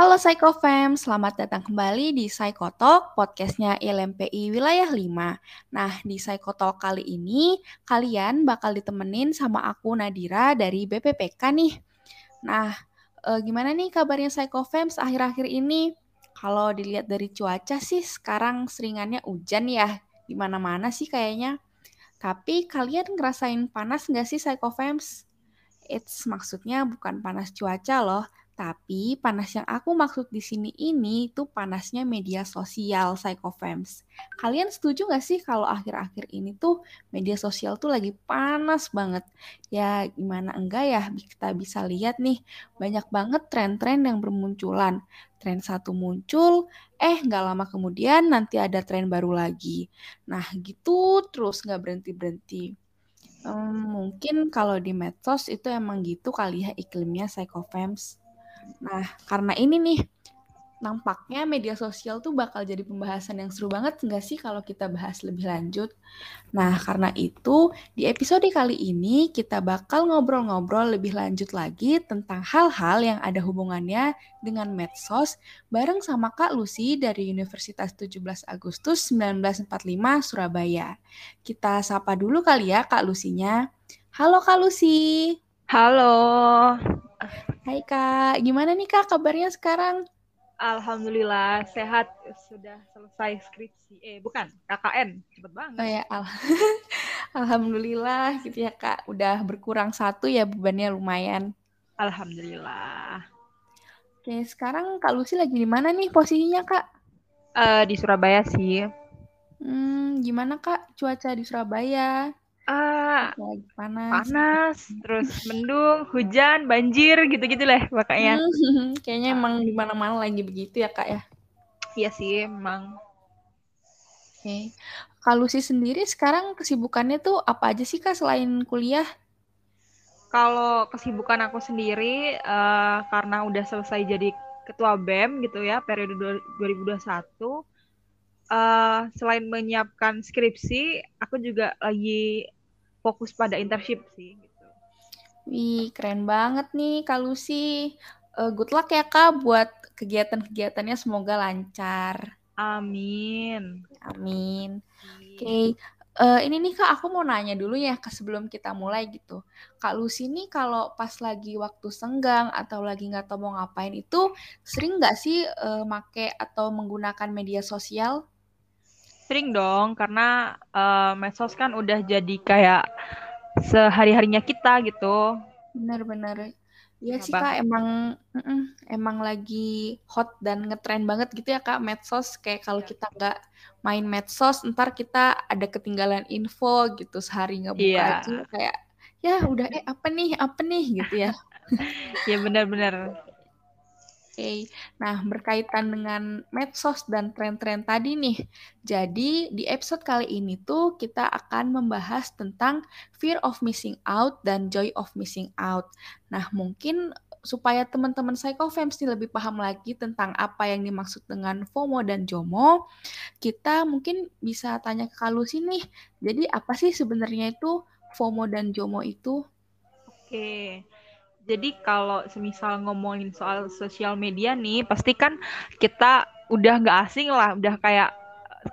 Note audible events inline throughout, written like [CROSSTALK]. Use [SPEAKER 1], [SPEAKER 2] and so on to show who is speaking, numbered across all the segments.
[SPEAKER 1] Halo Psychofam, selamat datang kembali di Psychotalk, podcastnya ILMPI Wilayah 5. Nah, di Psychotalk kali ini, kalian bakal ditemenin sama aku Nadira dari BPPK nih. Nah, eh, gimana nih kabarnya Psychofams akhir-akhir ini? Kalau dilihat dari cuaca sih, sekarang seringannya hujan ya. Di mana-mana sih kayaknya. Tapi kalian ngerasain panas nggak sih Psychofams? It's maksudnya bukan panas cuaca loh, tapi panas yang aku maksud di sini ini itu panasnya media sosial Psychofams. Kalian setuju gak sih kalau akhir-akhir ini tuh media sosial tuh lagi panas banget? Ya gimana enggak ya kita bisa lihat nih banyak banget tren-tren yang bermunculan. Tren satu muncul, eh nggak lama kemudian nanti ada tren baru lagi. Nah gitu terus nggak berhenti-berhenti. Hmm, mungkin kalau di medsos itu emang gitu kali ya iklimnya Psychofams. Nah, karena ini nih, nampaknya media sosial tuh bakal jadi pembahasan yang seru banget nggak sih kalau kita bahas lebih lanjut? Nah, karena itu di episode kali ini kita bakal ngobrol-ngobrol lebih lanjut lagi tentang hal-hal yang ada hubungannya dengan medsos bareng sama Kak Lucy dari Universitas 17 Agustus 1945 Surabaya. Kita sapa dulu kali ya Kak Lusinya. Halo Kak Lucy.
[SPEAKER 2] Halo.
[SPEAKER 1] Hai Kak, gimana nih Kak kabarnya sekarang?
[SPEAKER 2] Alhamdulillah sehat, sudah selesai skripsi. Eh bukan, KKN, cepet banget.
[SPEAKER 1] Oh ya, al [LAUGHS] Alhamdulillah gitu ya Kak, udah berkurang satu ya bebannya lumayan.
[SPEAKER 2] Alhamdulillah.
[SPEAKER 1] Oke, sekarang Kak Lucy lagi di mana nih posisinya Kak?
[SPEAKER 2] Uh, di Surabaya sih.
[SPEAKER 1] Hmm, gimana Kak cuaca di Surabaya?
[SPEAKER 2] Ah, lagi panas. Panas, [LAUGHS] terus mendung, hujan, banjir, gitu-gitu lah makanya.
[SPEAKER 1] Hmm, [LAUGHS] kayaknya emang di mana-mana lagi begitu ya, Kak ya.
[SPEAKER 2] Iya sih, emang.
[SPEAKER 1] Oke. Okay. Kalau sih sendiri sekarang kesibukannya tuh apa aja sih, Kak, selain kuliah?
[SPEAKER 2] Kalau kesibukan aku sendiri, uh, karena udah selesai jadi ketua BEM gitu ya, periode 2021, uh, selain menyiapkan skripsi, aku juga lagi fokus pada internship sih gitu.
[SPEAKER 1] Wih, keren banget nih Kak Lucy. Uh, good luck ya Kak buat kegiatan-kegiatannya semoga lancar.
[SPEAKER 2] Amin.
[SPEAKER 1] Amin. Oke, okay. uh, eh, ini nih Kak aku mau nanya dulu ya ke sebelum kita mulai gitu. Kak Lucy nih kalau pas lagi waktu senggang atau lagi nggak tahu mau ngapain itu sering nggak sih uh, make atau menggunakan media sosial?
[SPEAKER 2] Sering dong, karena uh, medsos kan udah jadi kayak sehari-harinya kita gitu.
[SPEAKER 1] Benar-benar. Iya sih kak, emang emang lagi hot dan ngetren banget gitu ya kak medsos. Kayak kalau kita nggak main medsos, ntar kita ada ketinggalan info gitu sehari nggak buka yeah. aja kayak ya udah eh apa nih apa nih gitu ya. [LAUGHS]
[SPEAKER 2] ya benar-benar
[SPEAKER 1] okay. nah berkaitan dengan medsos dan tren-tren tadi nih. Jadi di episode kali ini tuh kita akan membahas tentang fear of missing out dan joy of missing out. Nah mungkin supaya teman-teman Psychofams nih lebih paham lagi tentang apa yang dimaksud dengan FOMO dan JOMO, kita mungkin bisa tanya ke Kalusi nih. Jadi apa sih sebenarnya itu FOMO dan JOMO itu?
[SPEAKER 2] Oke. Jadi kalau semisal ngomongin soal sosial media nih, pasti kan kita udah nggak asing lah, udah kayak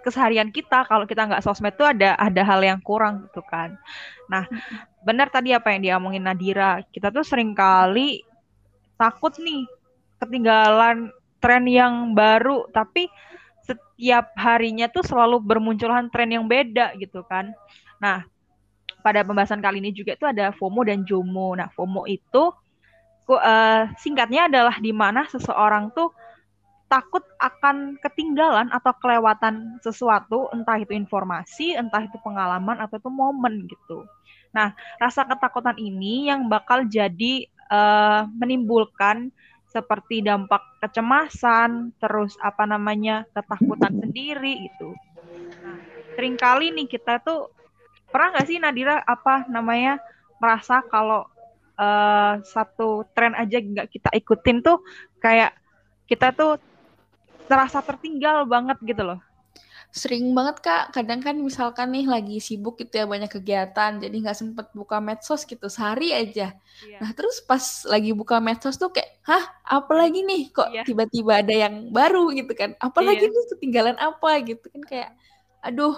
[SPEAKER 2] keseharian kita kalau kita nggak sosmed tuh ada ada hal yang kurang gitu kan. Nah, benar tadi apa yang dia omongin Nadira, kita tuh sering kali takut nih ketinggalan tren yang baru, tapi setiap harinya tuh selalu bermunculan tren yang beda gitu kan. Nah, pada pembahasan kali ini juga itu ada FOMO dan JOMO. Nah, FOMO itu uh, singkatnya adalah di mana seseorang tuh takut akan ketinggalan atau kelewatan sesuatu, entah itu informasi, entah itu pengalaman atau itu momen gitu. Nah, rasa ketakutan ini yang bakal jadi uh, menimbulkan seperti dampak kecemasan, terus apa namanya ketakutan sendiri gitu. Nah, sering kali nih kita tuh pernah nggak sih Nadira apa namanya merasa kalau uh, satu tren aja nggak kita ikutin tuh kayak kita tuh terasa tertinggal banget gitu loh.
[SPEAKER 1] Sering banget kak, kadang kan misalkan nih lagi sibuk gitu ya banyak kegiatan, jadi nggak sempet buka medsos gitu sehari aja.
[SPEAKER 2] Iya.
[SPEAKER 1] Nah terus pas lagi buka medsos tuh kayak, hah apa lagi nih kok
[SPEAKER 2] Iya.
[SPEAKER 1] tiba-tiba ada yang baru gitu kan? Apalagi
[SPEAKER 2] Iya.
[SPEAKER 1] nih ketinggalan apa gitu kan kayak, aduh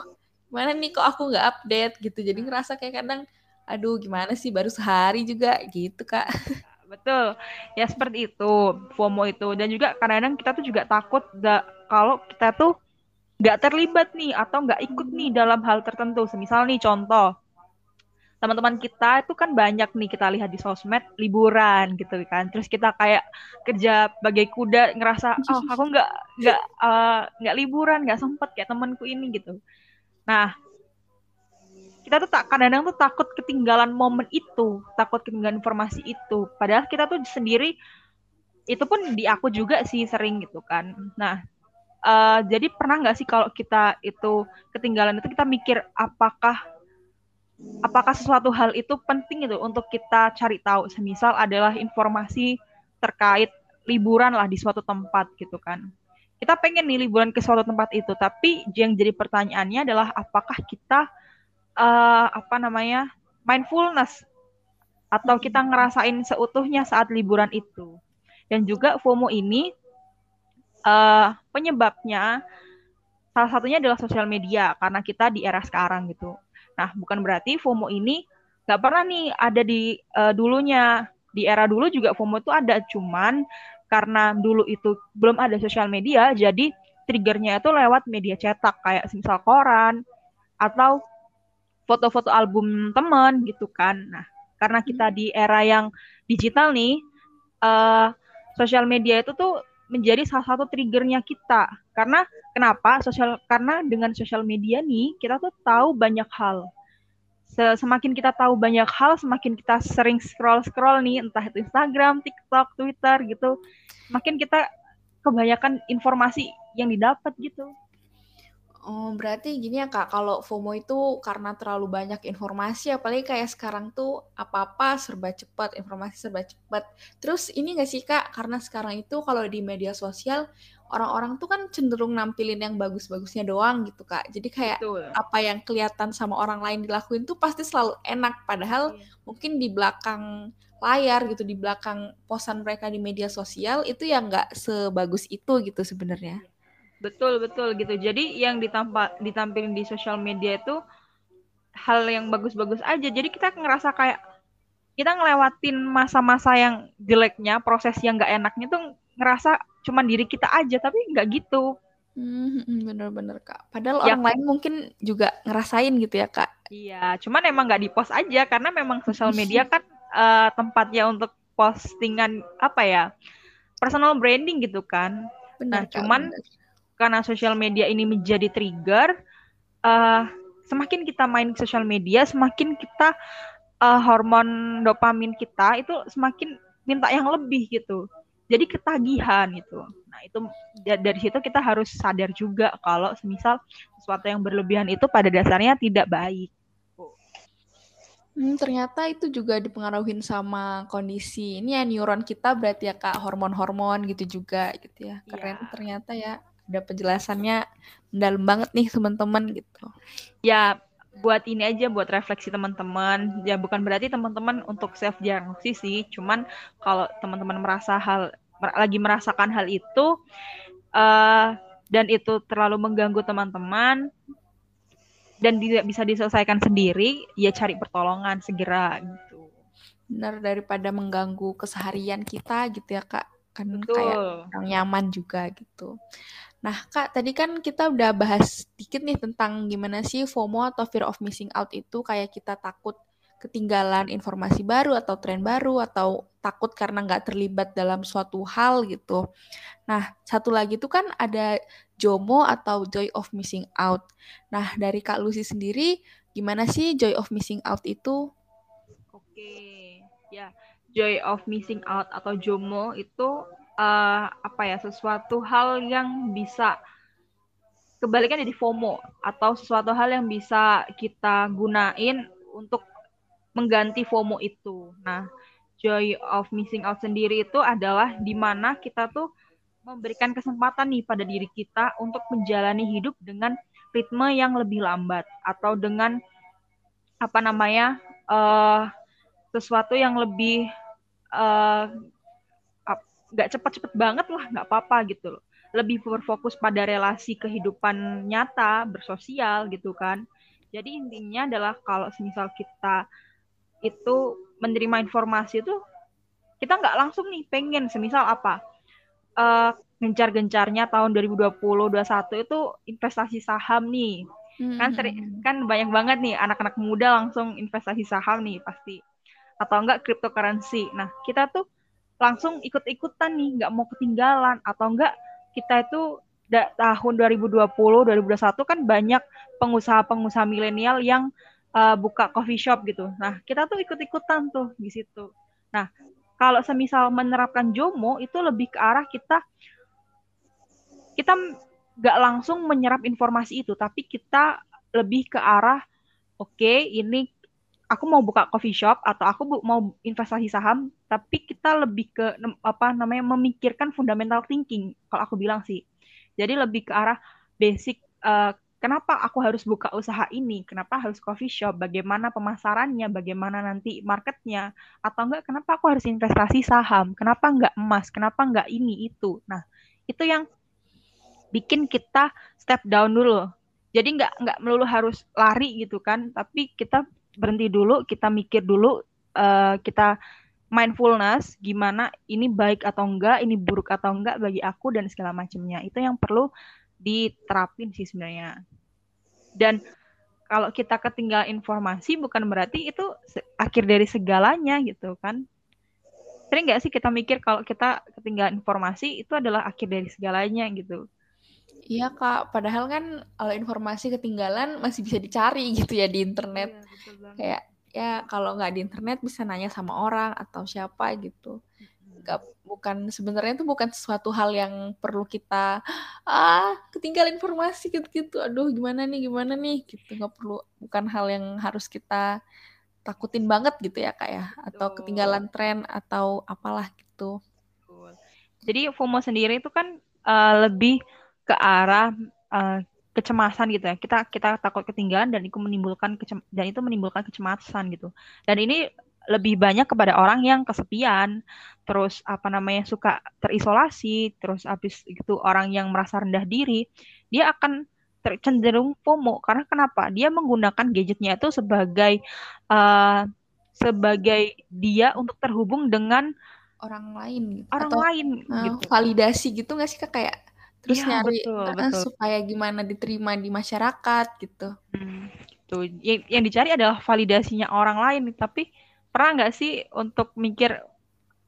[SPEAKER 1] gimana nih kok aku nggak update gitu. Jadi ngerasa kayak kadang, aduh gimana sih baru sehari juga gitu kak. [LAUGHS]
[SPEAKER 2] Betul, ya seperti itu FOMO itu dan juga kadang-kadang kita tuh juga takut da, kalau kita tuh nggak terlibat nih atau nggak ikut nih dalam hal tertentu. Semisal nih contoh, teman-teman kita itu kan banyak nih kita lihat di sosmed liburan gitu kan. Terus kita kayak kerja bagai kuda ngerasa oh aku nggak nggak uh, nggak liburan nggak sempet kayak temanku ini gitu. Nah kita tuh tak kadang-kadang tuh takut ketinggalan momen itu, takut ketinggalan informasi itu. Padahal kita tuh sendiri itu pun di aku juga sih sering gitu kan. Nah, uh, jadi pernah nggak sih kalau kita itu ketinggalan itu kita mikir apakah apakah sesuatu hal itu penting itu untuk kita cari tahu. Semisal adalah informasi terkait liburan lah di suatu tempat gitu kan. Kita pengen nih liburan ke suatu tempat itu, tapi yang jadi pertanyaannya adalah apakah kita uh, apa namanya mindfulness? Atau kita ngerasain seutuhnya saat liburan itu. Dan juga FOMO ini uh, penyebabnya salah satunya adalah sosial media karena kita di era sekarang gitu. Nah bukan berarti FOMO ini nggak pernah nih ada di uh, dulunya. Di era dulu juga FOMO itu ada cuman karena dulu itu belum ada sosial media jadi triggernya itu lewat media cetak kayak misal koran atau foto-foto album teman gitu kan. Nah, karena kita di era yang digital nih, uh, sosial media itu tuh menjadi salah satu triggernya kita. Karena kenapa? Sosial karena dengan sosial media nih kita tuh tahu banyak hal. Semakin kita tahu banyak hal, semakin kita sering scroll-scroll nih, entah itu Instagram, TikTok, Twitter gitu. Semakin kita kebanyakan informasi yang didapat gitu.
[SPEAKER 1] Oh, berarti gini ya Kak, kalau FOMO itu karena terlalu banyak informasi, apalagi kayak sekarang tuh apa-apa serba cepat, informasi serba cepat. Terus ini nggak sih Kak, karena sekarang itu kalau di media sosial, orang-orang tuh kan cenderung nampilin yang bagus-bagusnya doang gitu Kak. Jadi kayak Betul. apa yang kelihatan sama orang lain dilakuin tuh pasti selalu enak, padahal iya. mungkin di belakang layar gitu, di belakang posan mereka di media sosial itu yang nggak sebagus itu gitu sebenarnya.
[SPEAKER 2] Betul betul gitu. Jadi yang ditampa, ditampilin di sosial media itu hal yang bagus-bagus aja. Jadi kita ngerasa kayak kita ngelewatin masa-masa yang jeleknya, proses yang nggak enaknya tuh ngerasa cuma diri kita aja, tapi nggak gitu.
[SPEAKER 1] Hmm, bener-bener kak. Padahal ya, orang lain mungkin juga ngerasain gitu ya kak.
[SPEAKER 2] Iya, cuman emang nggak di post aja karena memang sosial [LAUGHS] media kan uh, tempatnya untuk postingan apa ya personal branding gitu kan. Bener, nah, kak, cuman bener karena sosial media ini menjadi trigger, uh, semakin kita main sosial media, semakin kita uh, hormon dopamin kita itu semakin minta yang lebih gitu. Jadi ketagihan itu. Nah itu dari situ kita harus sadar juga kalau semisal sesuatu yang berlebihan itu pada dasarnya tidak baik.
[SPEAKER 1] Hmm, ternyata itu juga dipengaruhi sama kondisi ini ya neuron kita berarti ya kak hormon-hormon gitu juga gitu ya keren ya. ternyata ya ada penjelasannya dalam banget nih teman-teman gitu.
[SPEAKER 2] Ya buat ini aja buat refleksi teman-teman. Ya bukan berarti teman-teman untuk self diagnosis sih, cuman kalau teman-teman merasa hal lagi merasakan hal itu uh, dan itu terlalu mengganggu teman-teman dan tidak bisa diselesaikan sendiri, ya cari pertolongan segera gitu.
[SPEAKER 1] Benar daripada mengganggu keseharian kita gitu ya Kak. Kan Betul. kayak nyaman juga gitu. Nah, Kak, tadi kan kita udah bahas dikit nih tentang gimana sih FOMO atau fear of missing out itu kayak kita takut ketinggalan informasi baru atau tren baru atau takut karena nggak terlibat dalam suatu hal gitu. Nah, satu lagi itu kan ada JOMO atau joy of missing out. Nah, dari Kak Lucy sendiri, gimana sih joy of missing out itu?
[SPEAKER 2] Oke, ya. Joy of missing out atau JOMO itu uh, apa ya sesuatu hal yang bisa kebalikan jadi FOMO atau sesuatu hal yang bisa kita gunain untuk mengganti FOMO itu. Nah, joy of missing out sendiri itu adalah di mana kita tuh memberikan kesempatan nih pada diri kita untuk menjalani hidup dengan ritme yang lebih lambat atau dengan apa namanya uh, sesuatu yang lebih nggak cepet-cepet banget lah nggak apa-apa gitu loh lebih berfokus pada relasi kehidupan nyata bersosial gitu kan jadi intinya adalah kalau misal kita itu menerima informasi itu kita nggak langsung nih pengen semisal apa uh, gencar-gencarnya tahun 2020 21 itu investasi saham nih. Kan sering hmm. kan banyak banget nih anak-anak muda langsung investasi saham nih pasti. Atau enggak cryptocurrency. Nah, kita tuh langsung ikut-ikutan nih, nggak mau ketinggalan atau enggak kita itu da, tahun 2020 2021 kan banyak pengusaha-pengusaha milenial yang uh, buka coffee shop gitu. Nah, kita tuh ikut-ikutan tuh di situ. Nah, kalau semisal menerapkan JOMO itu lebih ke arah kita kita nggak langsung menyerap informasi itu, tapi kita lebih ke arah oke okay, ini aku mau buka coffee shop atau aku mau investasi saham, tapi kita lebih ke apa namanya memikirkan fundamental thinking kalau aku bilang sih. Jadi lebih ke arah basic uh, kenapa aku harus buka usaha ini, kenapa harus coffee shop, bagaimana pemasarannya, bagaimana nanti marketnya, atau enggak kenapa aku harus investasi saham, kenapa enggak emas, kenapa enggak ini itu. Nah, itu yang bikin kita step down dulu. Jadi enggak enggak melulu harus lari gitu kan, tapi kita berhenti dulu, kita mikir dulu, uh, kita mindfulness gimana ini baik atau enggak, ini buruk atau enggak bagi aku dan segala macamnya. Itu yang perlu diterapin sih sebenarnya. Dan kalau kita ketinggalan informasi bukan berarti itu akhir dari segalanya gitu kan. Sering nggak sih kita mikir kalau kita ketinggalan informasi itu adalah akhir dari segalanya gitu.
[SPEAKER 1] Iya kak, padahal kan kalau informasi ketinggalan masih bisa dicari gitu ya di internet. Iya, Kayak ya kalau nggak di internet bisa nanya sama orang atau siapa gitu. Gak, bukan sebenarnya itu bukan sesuatu hal yang perlu kita ah ketinggalan informasi gitu-gitu. Aduh gimana nih gimana nih? Gitu. Nggak perlu bukan hal yang harus kita takutin banget gitu ya kak ya. Atau Betul. ketinggalan tren atau apalah gitu.
[SPEAKER 2] Jadi FOMO sendiri itu kan uh, lebih ke arah uh, kecemasan gitu ya kita kita takut ketinggalan dan itu menimbulkan kecem dan itu menimbulkan kecemasan gitu dan ini lebih banyak kepada orang yang kesepian, terus apa namanya suka terisolasi, terus habis itu orang yang merasa rendah diri, dia akan cenderung FOMO karena kenapa? Dia menggunakan gadgetnya itu sebagai uh, sebagai dia untuk terhubung dengan
[SPEAKER 1] orang lain
[SPEAKER 2] gitu. orang Atau, lain
[SPEAKER 1] uh, gitu. validasi gitu nggak sih kak kayak terus ya, nyari betul, uh, betul. supaya gimana diterima di masyarakat gitu.
[SPEAKER 2] Hmm, gitu. Yang, yang dicari adalah validasinya orang lain tapi pernah nggak sih untuk mikir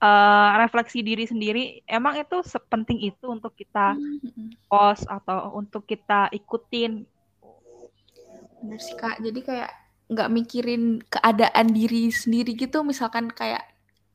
[SPEAKER 2] uh, refleksi diri sendiri emang itu sepenting itu untuk kita mm-hmm. post atau untuk kita ikutin
[SPEAKER 1] bener sih kak jadi kayak nggak mikirin keadaan diri sendiri gitu misalkan kayak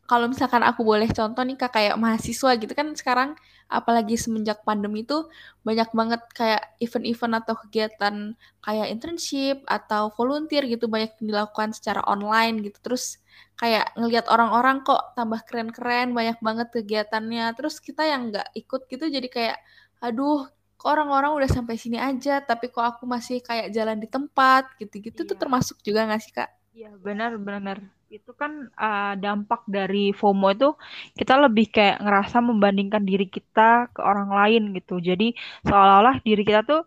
[SPEAKER 1] kalau misalkan aku boleh contoh nih kak kayak mahasiswa gitu kan sekarang apalagi semenjak pandemi itu banyak banget kayak event-event atau kegiatan kayak internship atau volunteer gitu banyak dilakukan secara online gitu terus kayak ngelihat orang-orang kok tambah keren-keren banyak banget kegiatannya terus kita yang nggak ikut gitu jadi kayak aduh kok orang-orang udah sampai sini aja tapi kok aku masih kayak jalan di tempat gitu-gitu iya. tuh termasuk juga nggak sih kak?
[SPEAKER 2] Iya benar benar itu kan uh, dampak dari FOMO itu kita lebih kayak ngerasa membandingkan diri kita ke orang lain gitu. Jadi seolah-olah diri kita tuh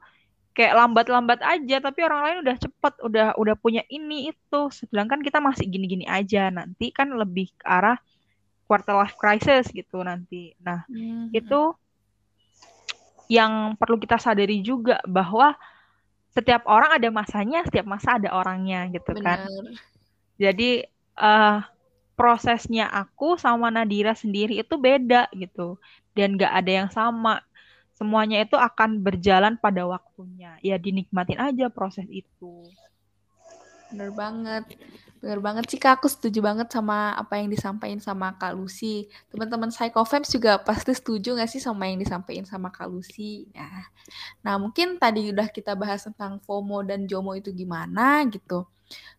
[SPEAKER 2] kayak lambat-lambat aja tapi orang lain udah cepet udah udah punya ini itu sedangkan kita masih gini-gini aja nanti kan lebih ke arah quarter life crisis gitu nanti. Nah, hmm. itu yang perlu kita sadari juga bahwa setiap orang ada masanya, setiap masa ada orangnya gitu. Benar. kan. Jadi uh, prosesnya aku sama Nadira sendiri itu beda gitu. Dan gak ada yang sama. Semuanya itu akan berjalan pada waktunya. Ya dinikmatin aja proses itu.
[SPEAKER 1] Bener banget. Bener banget sih kak. Aku setuju banget sama apa yang disampaikan sama kak Lucy. Teman-teman Psychofans juga pasti setuju gak sih sama yang disampaikan sama kak Lucy? Nah, nah mungkin tadi udah kita bahas tentang FOMO dan JOMO itu gimana gitu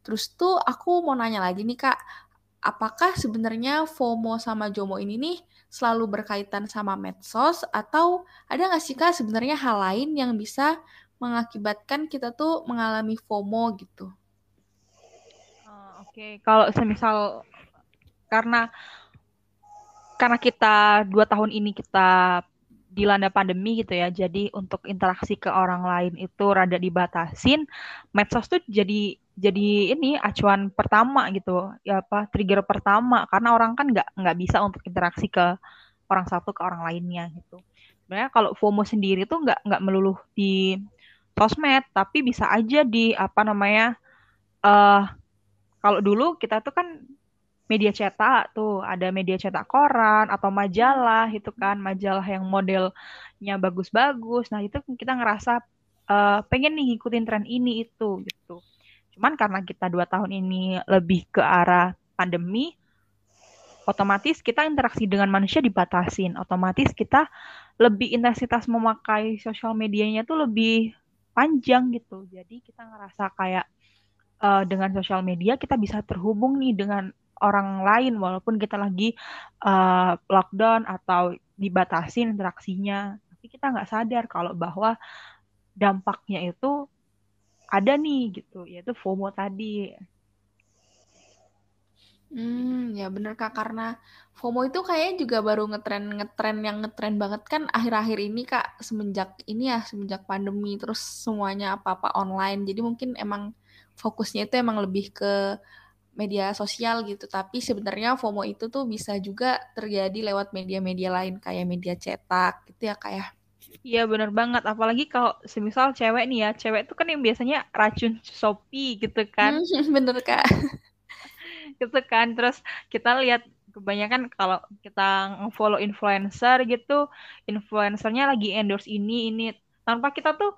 [SPEAKER 1] Terus tuh aku mau nanya lagi nih Kak, apakah sebenarnya FOMO sama JOMO ini nih selalu berkaitan sama medsos atau ada nggak sih Kak sebenarnya hal lain yang bisa mengakibatkan kita tuh mengalami FOMO gitu.
[SPEAKER 2] Uh, Oke, okay. kalau semisal karena karena kita dua tahun ini kita dilanda pandemi gitu ya, jadi untuk interaksi ke orang lain itu rada dibatasin. Medsos tuh jadi jadi ini acuan pertama gitu, ya apa trigger pertama. Karena orang kan nggak nggak bisa untuk interaksi ke orang satu ke orang lainnya gitu. Sebenarnya kalau FOMO sendiri tuh nggak nggak melulu di sosmed, tapi bisa aja di apa namanya uh, kalau dulu kita tuh kan media cetak tuh. Ada media cetak koran atau majalah itu kan. Majalah yang modelnya bagus-bagus. Nah itu kita ngerasa uh, pengen nih ngikutin tren ini itu gitu cuman karena kita dua tahun ini lebih ke arah pandemi otomatis kita interaksi dengan manusia dibatasin. Otomatis kita lebih intensitas memakai sosial medianya tuh lebih panjang gitu. Jadi kita ngerasa kayak uh, dengan sosial media kita bisa terhubung nih dengan orang lain walaupun kita lagi uh, lockdown atau dibatasi interaksinya. Tapi kita nggak sadar kalau bahwa dampaknya itu ada nih gitu yaitu FOMO tadi
[SPEAKER 1] Hmm, ya bener Kak, karena FOMO itu kayaknya juga baru ngetren ngetren yang ngetren banget kan akhir-akhir ini Kak, semenjak ini ya, semenjak pandemi terus semuanya apa-apa online. Jadi mungkin emang fokusnya itu emang lebih ke media sosial gitu. Tapi sebenarnya FOMO itu tuh bisa juga terjadi lewat media-media lain kayak media cetak gitu ya kayak. Ya.
[SPEAKER 2] Iya bener banget, apalagi kalau semisal cewek nih ya, cewek itu kan yang biasanya racun Shopee gitu kan.
[SPEAKER 1] Hmm, [LAUGHS] bener kak.
[SPEAKER 2] gitu kan, terus kita lihat kebanyakan kalau kita follow influencer gitu, influencernya lagi endorse ini ini tanpa kita tuh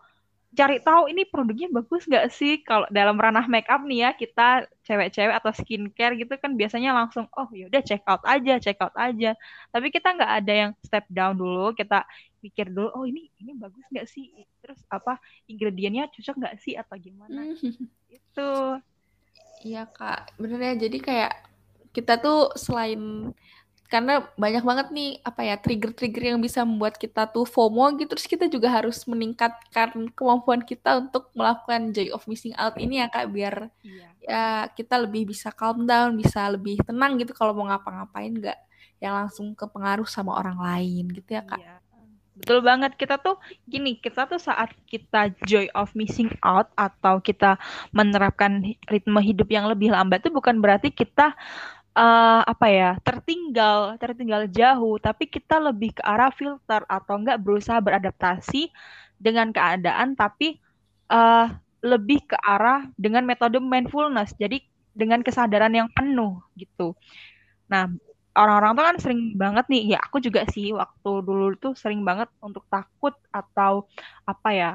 [SPEAKER 2] cari tahu ini produknya bagus nggak sih? Kalau dalam ranah make up nih ya kita cewek-cewek atau skincare gitu kan biasanya langsung oh yaudah check out aja check out aja. Tapi kita nggak ada yang step down dulu kita pikir dulu oh ini ini bagus nggak sih? Terus apa ingredientnya cocok nggak sih atau gimana? Hmm. itu
[SPEAKER 1] iya kak. Bener ya jadi kayak kita tuh selain karena banyak banget nih apa ya trigger-trigger yang bisa membuat kita tuh FOMO gitu terus kita juga harus meningkatkan kemampuan kita untuk melakukan joy of missing out ini ya kak biar iya. ya kita lebih bisa calm down bisa lebih tenang gitu kalau mau ngapa-ngapain nggak yang langsung ke pengaruh sama orang lain gitu ya kak iya.
[SPEAKER 2] Betul banget kita tuh gini kita tuh saat kita joy of missing out atau kita menerapkan ritme hidup yang lebih lambat itu bukan berarti kita uh, apa ya tertinggal tertinggal jauh. Tapi kita lebih ke arah filter atau enggak berusaha beradaptasi dengan keadaan tapi uh, lebih ke arah dengan metode mindfulness jadi dengan kesadaran yang penuh gitu. Nah orang-orang tuh kan sering banget nih ya aku juga sih waktu dulu tuh sering banget untuk takut atau apa ya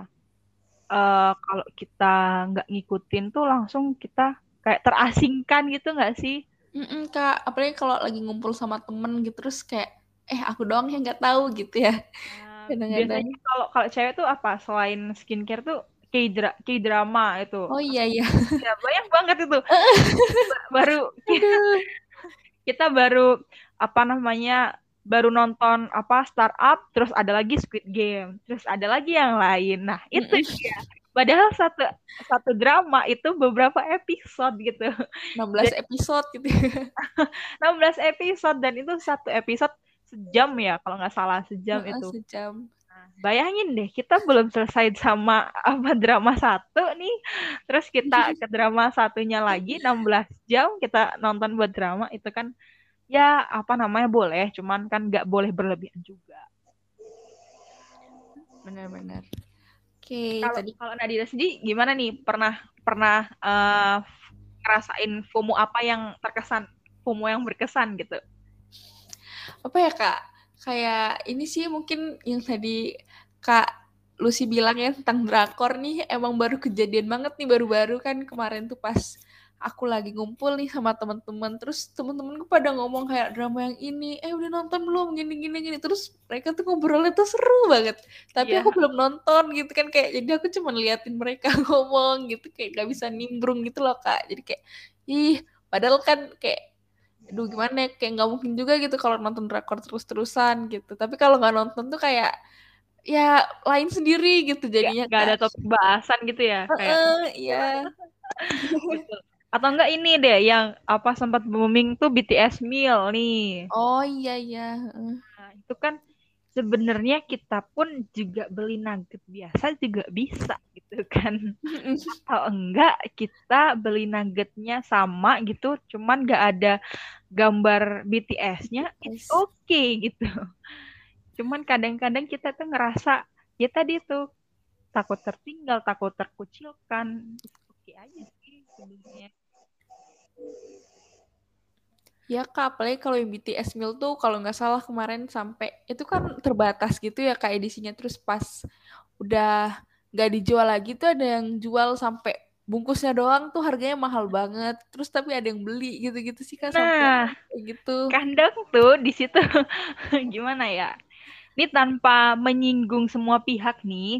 [SPEAKER 2] uh, kalau kita nggak ngikutin tuh langsung kita kayak terasingkan gitu nggak sih
[SPEAKER 1] Mm-mm, Kak, apalagi kalau lagi ngumpul sama temen gitu terus kayak eh aku doang yang nggak tahu gitu ya.
[SPEAKER 2] Nah, [LAUGHS] biasanya kalau kalau cewek tuh apa selain skincare tuh K-dra K-drama itu.
[SPEAKER 1] Oh iya iya.
[SPEAKER 2] Ya, banyak banget itu. [LAUGHS] baru kita, kita baru apa namanya baru nonton apa startup terus ada lagi Squid Game terus ada lagi yang lain nah itu dia Padahal satu satu drama itu beberapa episode gitu.
[SPEAKER 1] 16 episode gitu. [LAUGHS] 16
[SPEAKER 2] episode dan itu satu episode sejam ya kalau nggak salah sejam nah, itu.
[SPEAKER 1] Sejam.
[SPEAKER 2] Nah, bayangin deh kita belum selesai sama apa drama satu nih, terus kita ke [LAUGHS] drama satunya lagi 16 jam kita nonton buat drama itu kan ya apa namanya boleh, cuman kan nggak boleh berlebihan juga.
[SPEAKER 1] Benar-benar.
[SPEAKER 2] Oke, kalau tadi kalau Nadira sendiri gimana nih? Pernah pernah uh, ngerasain FOMO apa yang terkesan FOMO yang berkesan gitu?
[SPEAKER 1] Apa ya kak? Kayak ini sih mungkin yang tadi kak Lucy bilang ya tentang drakor nih emang baru kejadian banget nih baru-baru kan kemarin tuh pas aku lagi ngumpul nih sama teman-teman terus teman-temanku pada ngomong kayak drama yang ini eh udah nonton belum? Gini gini gini. Terus mereka tuh ngobrolnya tuh seru banget. Tapi yeah. aku belum nonton gitu kan kayak jadi aku cuma liatin mereka [LAUGHS] ngomong gitu kayak gak bisa nimbrung gitu loh kak. Jadi kayak ih padahal kan kayak aduh gimana ya? Kayak nggak mungkin juga gitu kalau nonton drakor terus-terusan gitu. Tapi kalau nggak nonton tuh kayak ya lain sendiri gitu jadinya
[SPEAKER 2] gak, gak ada topik bahasan gitu ya
[SPEAKER 1] uh, kayak iya [LAUGHS]
[SPEAKER 2] atau enggak ini deh yang apa sempat booming tuh BTS meal nih.
[SPEAKER 1] Oh iya iya
[SPEAKER 2] nah, itu kan sebenarnya kita pun juga beli nugget biasa juga bisa gitu kan. Atau enggak kita beli nuggetnya sama gitu cuman nggak ada gambar BTS-nya it's okay gitu. Cuman kadang-kadang kita tuh ngerasa ya tadi tuh takut tertinggal takut terkucilkan. Oke okay aja sih sebenarnya
[SPEAKER 1] Ya kak, apalagi kalau yang BTS Meal tuh kalau nggak salah kemarin sampai itu kan terbatas gitu ya kak edisinya. Terus pas udah nggak dijual lagi tuh ada yang jual sampai bungkusnya doang tuh harganya mahal banget. Terus tapi ada yang beli gitu-gitu sih kak
[SPEAKER 2] nah,
[SPEAKER 1] sampai gitu.
[SPEAKER 2] kandang tuh di situ. [LAUGHS] Gimana ya? Ini tanpa menyinggung semua pihak nih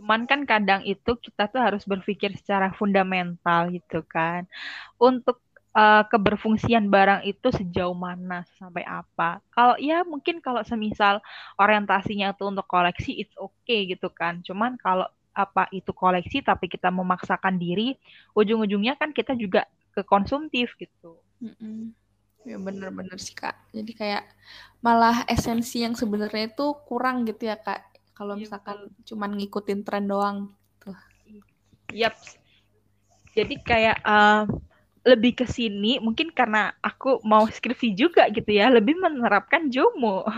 [SPEAKER 2] cuman kan kadang itu kita tuh harus berpikir secara fundamental gitu kan untuk uh, keberfungsian barang itu sejauh mana sampai apa. Kalau ya mungkin kalau semisal orientasinya itu untuk koleksi it's okay gitu kan. Cuman kalau apa itu koleksi tapi kita memaksakan diri, ujung-ujungnya kan kita juga ke konsumtif gitu.
[SPEAKER 1] Mm -mm. Ya bener-bener sih kak. Jadi kayak malah esensi yang sebenarnya itu kurang gitu ya kak. Kalau iya, misalkan yep. cuman ngikutin tren doang. Tuh.
[SPEAKER 2] Yap. Jadi kayak uh, lebih ke sini mungkin karena aku mau skripsi juga gitu ya lebih menerapkan jomo [LAUGHS]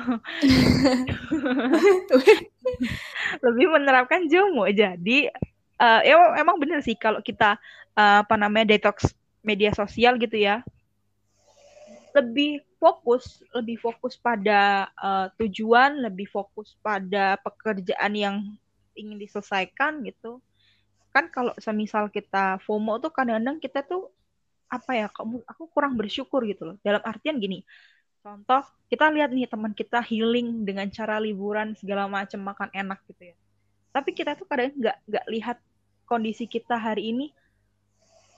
[SPEAKER 2] lebih menerapkan jomo jadi uh, ya emang bener sih kalau kita uh, apa namanya detox media sosial gitu ya lebih fokus lebih fokus pada uh, tujuan lebih fokus pada pekerjaan yang ingin diselesaikan gitu. Kan kalau semisal kita FOMO tuh kadang-kadang kita tuh apa ya aku kurang bersyukur gitu loh. Dalam artian gini contoh kita lihat nih teman kita healing dengan cara liburan segala macam makan enak gitu ya. Tapi kita tuh kadang nggak nggak lihat kondisi kita hari ini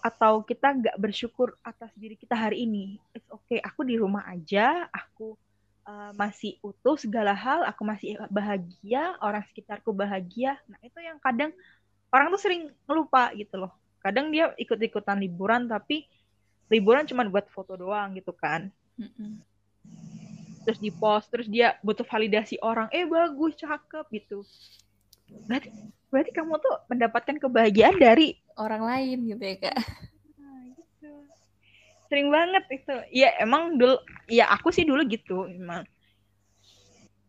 [SPEAKER 2] atau kita nggak bersyukur atas diri kita hari ini. It's okay aku di rumah aja aku uh, masih utuh segala hal aku masih bahagia orang sekitarku bahagia. Nah itu yang kadang orang tuh sering lupa gitu loh. Kadang dia ikut-ikutan liburan tapi liburan cuma buat foto doang gitu kan. Terus di post terus dia butuh validasi orang eh bagus cakep gitu. Berarti berarti kamu tuh mendapatkan kebahagiaan dari
[SPEAKER 1] orang lain gitu ya kak.
[SPEAKER 2] Nah, gitu. sering banget itu. Ya emang dulu ya aku sih dulu gitu emang.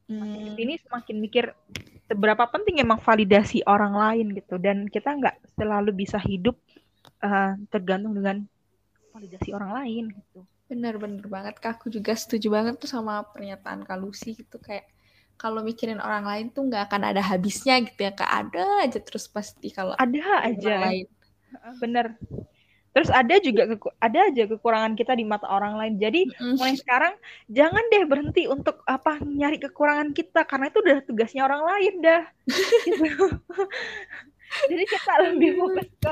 [SPEAKER 2] Hmm. ini semakin mikir seberapa penting emang validasi orang lain gitu. Dan kita nggak selalu bisa hidup uh, tergantung dengan validasi orang lain gitu.
[SPEAKER 1] Bener-bener banget kak. Aku juga setuju banget tuh sama pernyataan Kak Lucy gitu. Kayak kalau mikirin orang lain tuh nggak akan ada habisnya gitu ya kak. Ada aja terus pasti kalau
[SPEAKER 2] ada aja. lain. Bener terus ada juga ada aja kekurangan kita di mata orang lain jadi mm. mulai sekarang jangan deh berhenti untuk apa nyari kekurangan kita karena itu udah tugasnya orang lain dah [LAUGHS] gitu. [LAUGHS] jadi kita lebih fokus ke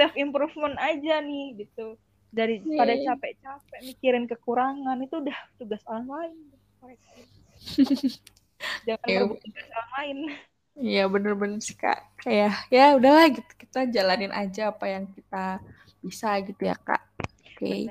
[SPEAKER 2] self improvement aja nih gitu dari yeah. pada iya. capek-capek mikirin kekurangan itu udah tugas orang lain [LAUGHS] jangan yeah. tugas orang lain
[SPEAKER 1] Iya bener-bener sih kak. Kayak ya udahlah gitu kita jalanin aja apa yang kita bisa gitu ya kak. Okay.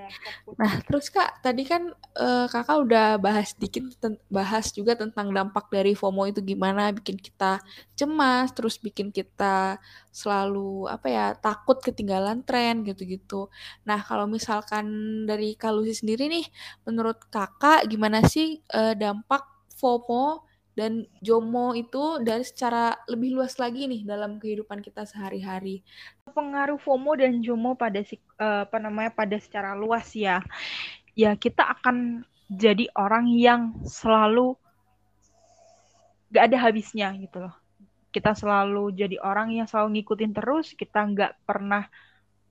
[SPEAKER 1] nah terus kak tadi kan uh, kakak udah bahas dikit bahas juga tentang dampak dari FOMO itu gimana bikin kita cemas terus bikin kita selalu apa ya takut ketinggalan tren gitu-gitu. Nah kalau misalkan dari Kalusi sendiri nih menurut kakak gimana sih uh, dampak FOMO dan JOMO itu dari secara lebih luas lagi nih dalam kehidupan kita sehari-hari.
[SPEAKER 2] Pengaruh FOMO dan JOMO pada uh, apa namanya pada secara luas ya. Ya kita akan jadi orang yang selalu gak ada habisnya gitu loh. Kita selalu jadi orang yang selalu ngikutin terus, kita nggak pernah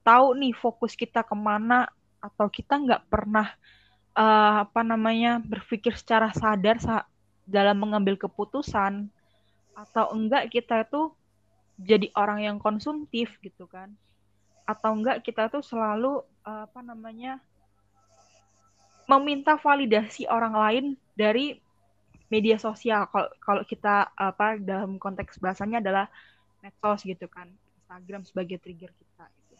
[SPEAKER 2] tahu nih fokus kita ke mana atau kita nggak pernah uh, apa namanya berpikir secara sadar saat dalam mengambil keputusan atau enggak kita tuh jadi orang yang konsumtif gitu kan atau enggak kita tuh selalu apa namanya meminta validasi orang lain dari media sosial kalau kalau kita apa dalam konteks bahasanya adalah medsos gitu kan Instagram sebagai trigger kita gitu.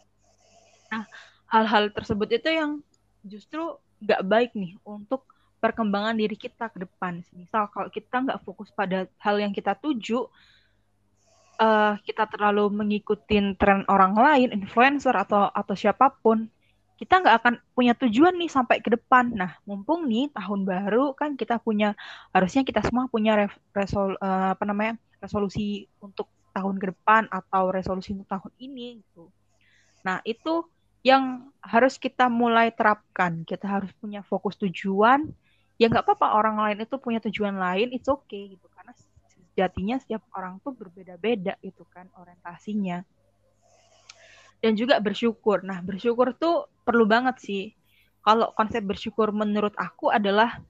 [SPEAKER 2] Nah hal-hal tersebut itu yang justru nggak baik nih untuk perkembangan diri kita ke depan. Misal kalau kita nggak fokus pada hal yang kita tuju, uh, kita terlalu mengikuti tren orang lain, influencer atau atau siapa pun, kita nggak akan punya tujuan nih sampai ke depan. Nah, mumpung nih tahun baru kan kita punya harusnya kita semua punya resol uh, apa namanya resolusi untuk tahun ke depan atau resolusi untuk tahun ini gitu. Nah, itu yang harus kita mulai terapkan. Kita harus punya fokus tujuan. Ya nggak apa-apa orang lain itu punya tujuan lain, it's okay gitu. Karena sejatinya setiap orang tuh berbeda-beda itu kan orientasinya. Dan juga bersyukur. Nah bersyukur tuh perlu banget sih. Kalau konsep bersyukur menurut aku adalah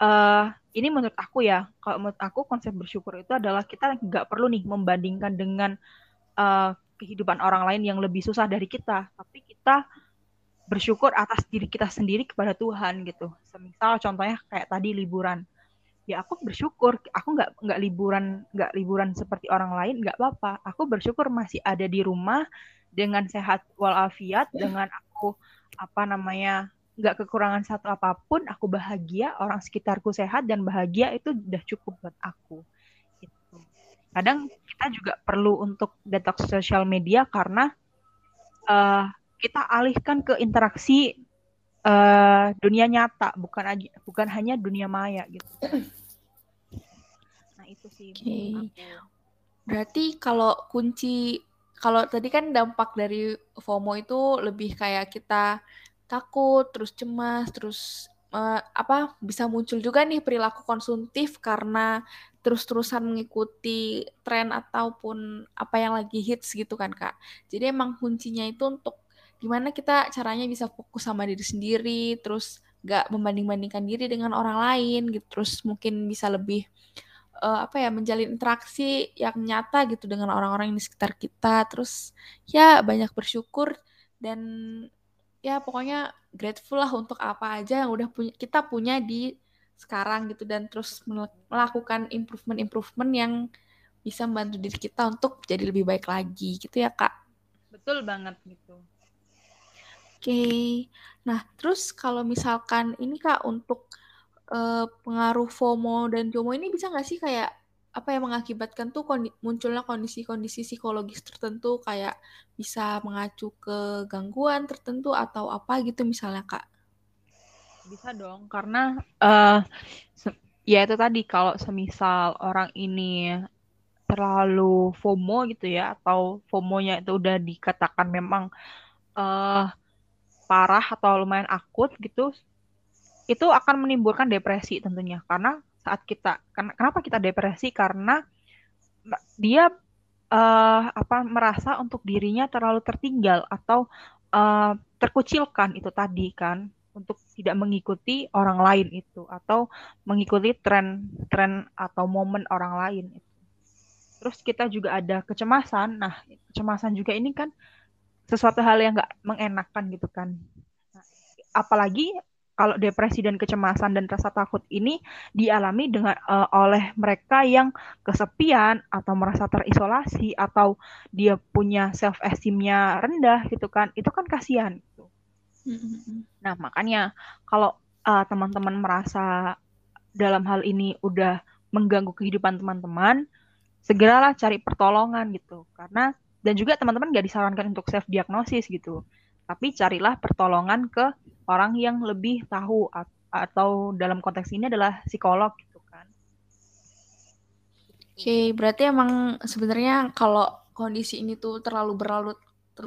[SPEAKER 2] uh, ini menurut aku ya. Kalau menurut aku konsep bersyukur itu adalah kita nggak perlu nih membandingkan dengan uh, kehidupan orang lain yang lebih susah dari kita, tapi kita bersyukur atas diri kita sendiri kepada Tuhan gitu. Semisal contohnya kayak tadi liburan. Ya aku bersyukur, aku nggak nggak liburan nggak liburan seperti orang lain nggak apa-apa. Aku bersyukur masih ada di rumah dengan sehat walafiat, dengan aku apa namanya nggak kekurangan satu apa pun, aku bahagia, orang sekitarku sehat dan bahagia itu udah cukup buat aku kadang kita juga perlu untuk detox sosial media karena uh, kita alihkan ke interaksi uh, dunia nyata bukan aja bukan hanya dunia maya gitu
[SPEAKER 1] nah itu sih okay. berarti kalau kunci kalau tadi kan dampak dari FOMO itu lebih kayak kita takut terus cemas terus uh, apa bisa muncul juga nih perilaku konsumtif karena terus-terusan mengikuti tren ataupun apa yang lagi hits gitu kan kak. Jadi emang kuncinya itu untuk gimana kita caranya bisa fokus sama diri sendiri, terus gak membanding-bandingkan diri dengan orang lain gitu, terus mungkin bisa lebih uh, apa ya menjalin interaksi yang nyata gitu dengan orang-orang di sekitar kita, terus ya banyak bersyukur dan ya pokoknya grateful lah untuk apa aja yang udah punya kita punya di sekarang gitu dan terus melakukan improvement-improvement yang bisa membantu diri kita untuk jadi lebih baik lagi gitu ya kak.
[SPEAKER 2] Betul banget gitu.
[SPEAKER 1] Okay. nah terus kalau misalkan ini kak untuk uh, pengaruh FOMO dan JOMO ini bisa nggak sih kayak apa yang mengakibatkan tuh kondi munculnya kondisi-kondisi psikologis tertentu kayak bisa mengacu ke gangguan tertentu atau apa gitu misalnya kak?
[SPEAKER 2] Bisa dong, karena uh, ya itu tadi kalau semisal orang ini terlalu FOMO gitu ya, atau FOMO-nya itu udah dikatakan memang uh, parah atau lumayan akut gitu, itu akan menimbulkan depresi tentunya. Karena saat kita, kenapa kita depresi? Karena dia uh, apa merasa untuk dirinya terlalu tertinggal atau uh, terkucilkan itu tadi kan untuk tidak mengikuti orang lain itu atau mengikuti tren tren atau momen orang lain itu. Terus kita juga ada kecemasan. Nah, kecemasan juga ini kan sesuatu hal yang nggak mengenakan gitu kan. Apalagi kalau depresi dan kecemasan dan rasa takut ini dialami dengan uh, oleh mereka yang kesepian atau merasa terisolasi atau dia punya self esteemnya rendah gitu kan itu kan kasihan Nah, makanya kalau uh, teman-teman merasa dalam hal ini udah mengganggu kehidupan teman-teman, segeralah cari pertolongan gitu. Karena dan juga teman-teman gak disarankan untuk self diagnosis gitu. Tapi carilah pertolongan ke orang yang lebih tahu atau dalam konteks ini adalah psikolog gitu kan.
[SPEAKER 1] Oke, okay, berarti emang sebenarnya kalau kondisi ini tuh terlalu berlarut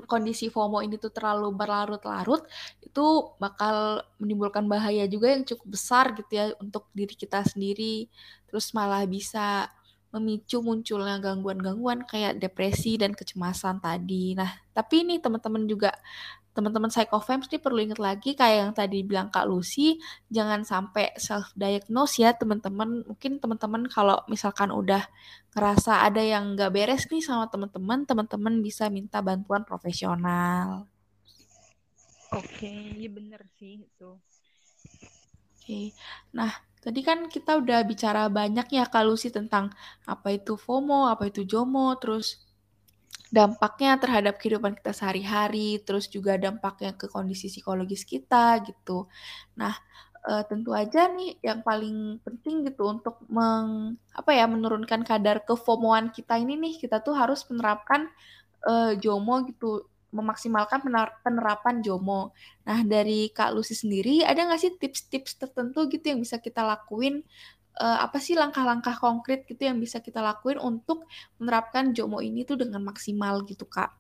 [SPEAKER 1] kondisi FOMO ini tuh terlalu berlarut-larut itu bakal menimbulkan bahaya juga yang cukup besar gitu ya untuk diri kita sendiri terus malah bisa memicu munculnya gangguan-gangguan kayak depresi dan kecemasan tadi. Nah, tapi ini teman-teman juga teman-teman psychofems ini perlu ingat lagi kayak yang tadi bilang Kak Lucy, jangan sampai self diagnose ya teman-teman. Mungkin teman-teman kalau misalkan udah ngerasa ada yang nggak beres nih sama teman-teman, teman-teman bisa minta bantuan profesional.
[SPEAKER 2] Oke, okay, iya bener sih itu.
[SPEAKER 1] Oke, okay. nah Tadi kan kita udah bicara banyak ya Kak Lucy tentang apa itu FOMO, apa itu JOMO, terus dampaknya terhadap kehidupan kita sehari-hari, terus juga dampaknya ke kondisi psikologis kita gitu. Nah, uh, tentu aja nih yang paling penting gitu untuk meng, apa ya menurunkan kadar kefomoan kita ini nih kita tuh harus menerapkan uh, JOMO gitu memaksimalkan penerapan JOMO. Nah, dari Kak Lucy sendiri, ada nggak sih tips-tips tertentu gitu yang bisa kita lakuin? Uh, apa sih langkah-langkah konkret gitu yang bisa kita lakuin untuk menerapkan JOMO ini tuh dengan maksimal gitu, Kak?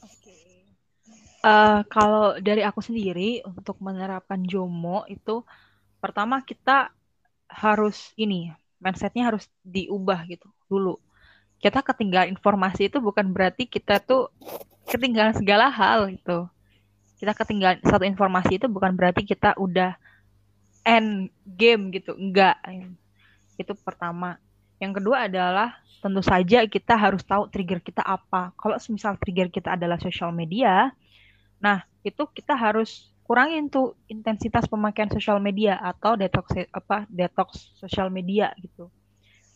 [SPEAKER 2] Oke. Uh, kalau dari aku sendiri, untuk menerapkan JOMO itu, pertama kita harus ini, mindsetnya harus diubah gitu dulu. Kita ketinggalan informasi itu bukan berarti kita tuh ketinggalan segala hal itu kita ketinggalan satu informasi itu bukan berarti kita udah end game gitu. Enggak. Itu pertama. Yang kedua adalah tentu saja kita harus tahu trigger kita apa. Kalau misal trigger kita adalah sosial media nah itu kita harus kurangin tuh intensitas pemakaian sosial media atau detox apa detox sosial media gitu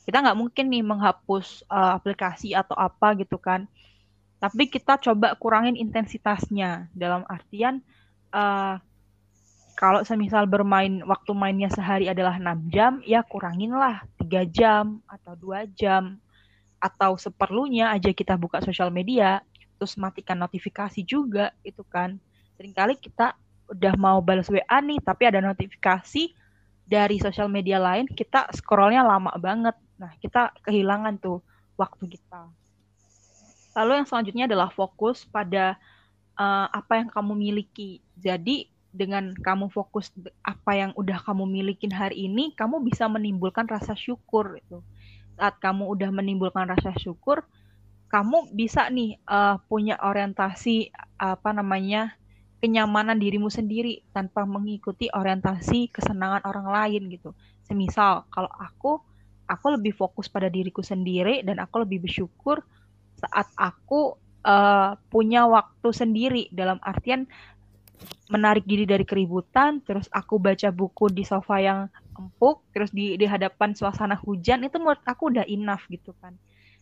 [SPEAKER 2] kita nggak mungkin nih menghapus uh, aplikasi atau apa gitu kan. Tapi kita coba kurangin intensitasnya. Dalam artian uh, kalau semisal bermain waktu mainnya sehari adalah 6 jam ya kuranginlah 3 jam atau dua jam. Atau seperlunya aja kita buka sosial media terus matikan notifikasi juga itu kan. Seringkali kita udah mau balas WA nih tapi ada notifikasi dari sosial media lain kita scrollnya lama banget nah kita kehilangan tuh waktu kita Lalu yang selanjutnya adalah fokus pada uh, apa yang kamu miliki. Jadi dengan kamu fokus apa yang udah kamu milikin hari ini, kamu bisa menimbulkan rasa syukur itu. Saat kamu udah menimbulkan rasa syukur, kamu bisa nih uh, punya orientasi apa namanya kenyamanan dirimu sendiri tanpa mengikuti orientasi kesenangan orang lain gitu. Semisal kalau aku aku lebih fokus pada diriku sendiri dan aku lebih bersyukur saat aku uh, punya waktu sendiri dalam artian menarik diri dari keributan, terus aku baca buku di sofa yang empuk, terus di, di hadapan suasana hujan itu menurut aku udah enough gitu kan.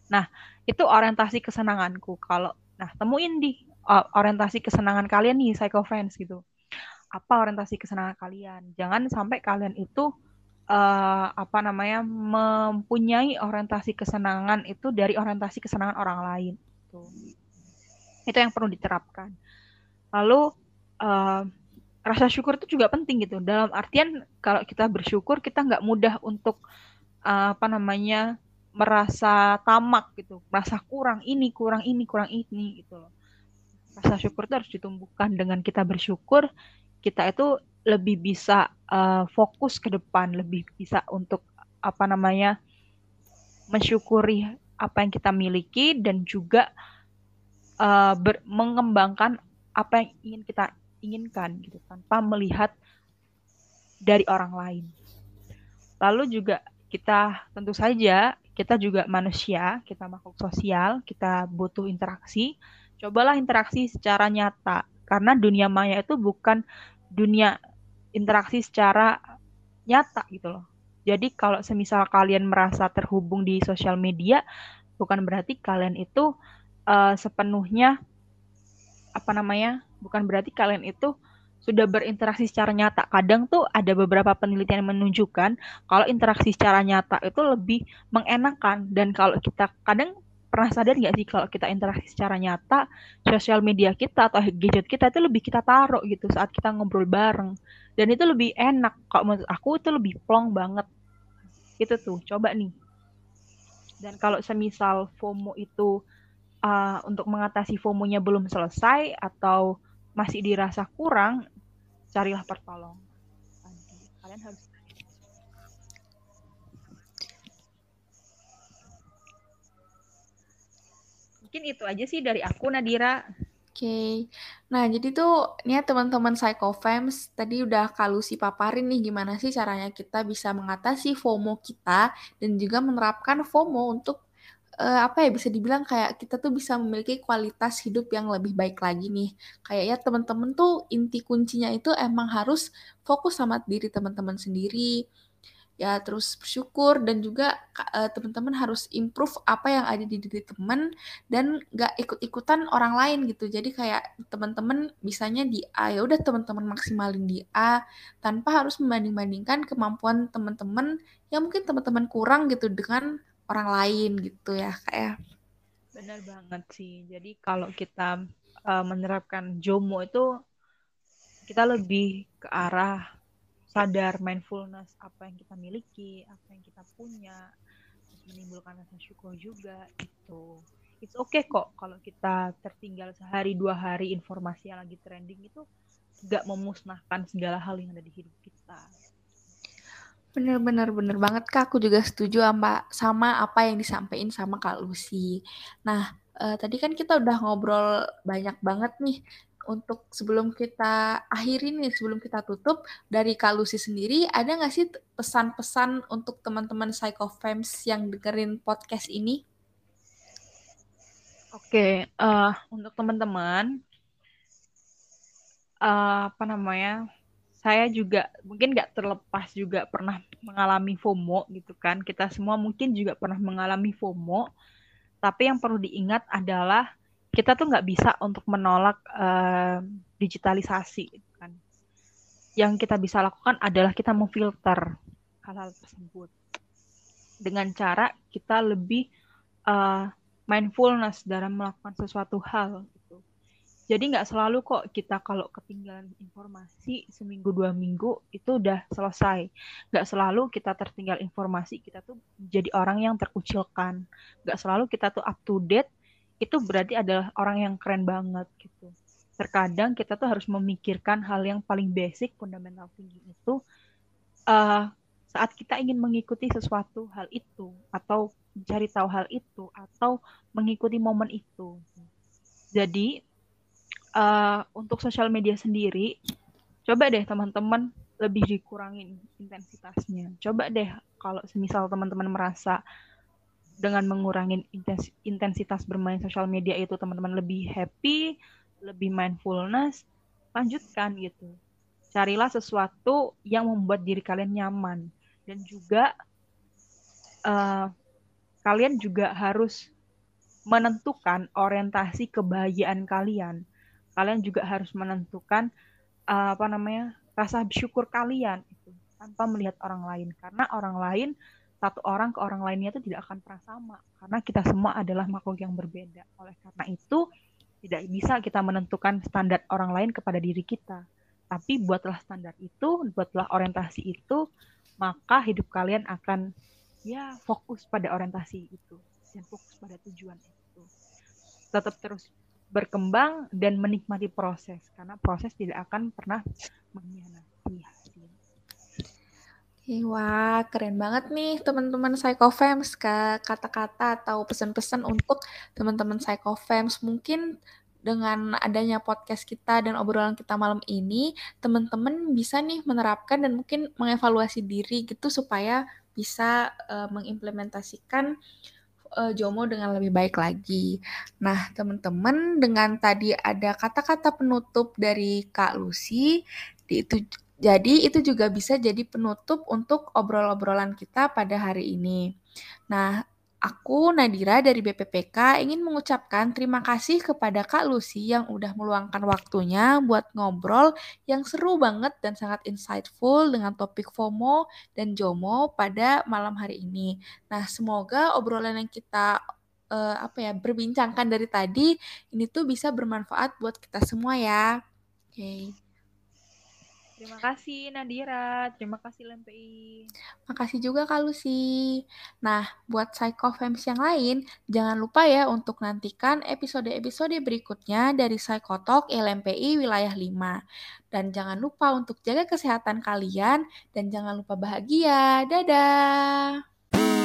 [SPEAKER 2] Nah itu orientasi kesenanganku. Kalau nah temuin di uh, orientasi kesenangan kalian nih psycho fans gitu. Apa orientasi kesenangan kalian? Jangan sampai kalian itu uh, apa namanya mempunyai orientasi kesenangan itu dari orientasi kesenangan orang lain. Itu, itu yang perlu diterapkan. Lalu uh, rasa syukur itu juga penting gitu. Dalam artian kalau kita bersyukur kita nggak mudah untuk uh, apa namanya merasa tamak gitu, merasa kurang ini, kurang ini, kurang ini gitu loh. Rasa syukur itu harus ditumbuhkan dengan kita bersyukur, kita itu lebih bisa uh, fokus ke depan, lebih bisa untuk apa namanya mensyukuri apa yang kita miliki dan juga uh, ber, mengembangkan apa yang ingin kita inginkan gitu tanpa melihat dari orang lain. Lalu juga kita tentu saja kita juga manusia, kita makhluk sosial, kita butuh interaksi. Cobalah interaksi secara nyata karena dunia maya itu bukan dunia interaksi secara nyata gitu loh. Jadi kalau semisal kalian merasa terhubung di sosial media, bukan berarti kalian itu uh, sepenuhnya apa namanya? Bukan berarti kalian itu sudah berinteraksi secara nyata. Kadang tuh ada beberapa penelitian yang menunjukkan kalau interaksi secara nyata itu lebih mengenakan dan kalau kita kadang pernah sadar nggak sih kalau kita interaksi secara nyata sosial media kita atau gadget kita itu lebih kita taruh gitu saat kita ngobrol bareng. Dan itu lebih enak. Kalau menurut aku itu lebih plong banget. Itu tuh coba nih. Dan kalau semisal FOMO itu uh, untuk mengatasi FOMO-nya belum selesai atau masih dirasa kurang carilah pertolongan. Kalian harus mungkin itu aja sih dari aku Nadira.
[SPEAKER 1] Oke, okay. nah jadi tuh nih ya teman-teman Psychofams tadi udah kalusi paparin nih gimana sih caranya kita bisa mengatasi FOMO kita dan juga menerapkan FOMO untuk uh, apa ya bisa dibilang kayak kita tuh bisa memiliki kualitas hidup yang lebih baik lagi nih. Kayak ya teman-teman tuh inti kuncinya itu emang harus fokus sama diri teman-teman sendiri, ya terus bersyukur dan juga uh, teman-teman harus improve apa yang ada di diri teman dan gak ikut-ikutan orang lain gitu. Jadi kayak teman-teman bisanya di A ya udah teman-teman maksimalin di A tanpa harus membanding-bandingkan kemampuan teman-teman yang mungkin teman-teman kurang gitu dengan orang lain gitu ya kayak
[SPEAKER 2] benar banget sih. Jadi kalau kita uh, menerapkan jomo itu kita lebih ke arah sadar mindfulness apa yang kita miliki, apa yang kita punya, terus menimbulkan rasa syukur juga itu. It's okay kok kalau kita tertinggal sehari dua hari informasi yang lagi trending itu gak memusnahkan segala hal yang ada di hidup kita.
[SPEAKER 1] Bener-bener bener banget kak, aku juga setuju sama, sama apa yang disampaikan sama Kak Lucy. Nah, uh, tadi kan kita udah ngobrol banyak banget nih untuk sebelum kita akhiri nih, sebelum kita tutup, dari Kak Lucy sendiri, ada nggak sih pesan-pesan untuk teman-teman Psychofams yang dengerin podcast ini?
[SPEAKER 2] Oke, uh, untuk teman-teman, uh, apa namanya, saya juga mungkin nggak terlepas juga pernah mengalami FOMO gitu kan. Kita semua mungkin juga pernah mengalami FOMO, tapi yang perlu diingat adalah kita tuh nggak bisa untuk menolak uh, digitalisasi kan yang kita bisa lakukan adalah kita memfilter hal-hal tersebut dengan cara kita lebih uh, mindfulness dalam melakukan sesuatu hal gitu. Jadi nggak selalu kok kita kalau ketinggalan informasi seminggu dua minggu itu udah selesai. Nggak selalu kita tertinggal informasi kita tuh jadi orang yang terkucilkan. Nggak selalu kita tuh up to date itu berarti adalah orang yang keren banget gitu. Terkadang kita tuh harus memikirkan hal yang paling basic, fundamental tinggi itu uh, saat kita ingin mengikuti sesuatu hal itu atau mencari tahu hal itu atau mengikuti momen itu. Jadi uh, untuk sosial media sendiri, coba deh teman-teman lebih dikurangin intensitasnya. Coba deh kalau semisal teman-teman merasa dengan mengurangi intensitas bermain sosial media itu teman-teman lebih happy, lebih mindfulness, lanjutkan gitu. Carilah sesuatu yang membuat diri kalian nyaman dan juga uh, kalian juga harus menentukan orientasi kebahagiaan kalian. Kalian juga harus menentukan uh, apa namanya rasa syukur kalian itu tanpa melihat orang lain karena orang lain satu orang ke orang lainnya itu tidak akan pernah sama karena kita semua adalah makhluk yang berbeda. Oleh karena itu tidak bisa kita menentukan standar orang lain kepada diri kita. Tapi buatlah standar itu, buatlah orientasi itu, maka hidup kalian akan ya fokus pada orientasi itu dan fokus pada tujuan itu. Tetap terus berkembang dan menikmati proses karena proses tidak akan pernah mengkhianati
[SPEAKER 1] Wah, keren banget nih teman-teman Psychofams kata-kata atau pesan-pesan untuk teman-teman Psychofams. Mungkin dengan adanya podcast kita dan obrolan kita malam ini, teman-teman bisa nih menerapkan dan mungkin mengevaluasi diri gitu supaya bisa uh, mengimplementasikan uh, Jomo dengan lebih baik lagi. Nah, teman-teman, dengan tadi ada kata-kata penutup dari Kak Lucy, itu jadi itu juga bisa jadi penutup untuk obrol-obrolan kita pada hari ini. Nah, aku Nadira dari BPPK ingin mengucapkan terima kasih kepada Kak Lucy yang udah meluangkan waktunya buat ngobrol yang seru banget dan sangat insightful dengan topik FOMO dan JOMO pada malam hari ini. Nah, semoga obrolan yang kita uh, apa ya berbincangkan dari tadi ini tuh bisa bermanfaat buat kita semua ya. Oke. Okay.
[SPEAKER 2] Terima kasih Nadira, terima kasih LMPI.
[SPEAKER 1] Makasih juga Kak Lucy. Nah, buat Psychofems yang lain, jangan lupa ya untuk nantikan episode-episode berikutnya dari Psychotalk LMPI Wilayah 5. Dan jangan lupa untuk jaga kesehatan kalian dan jangan lupa bahagia. Dadah!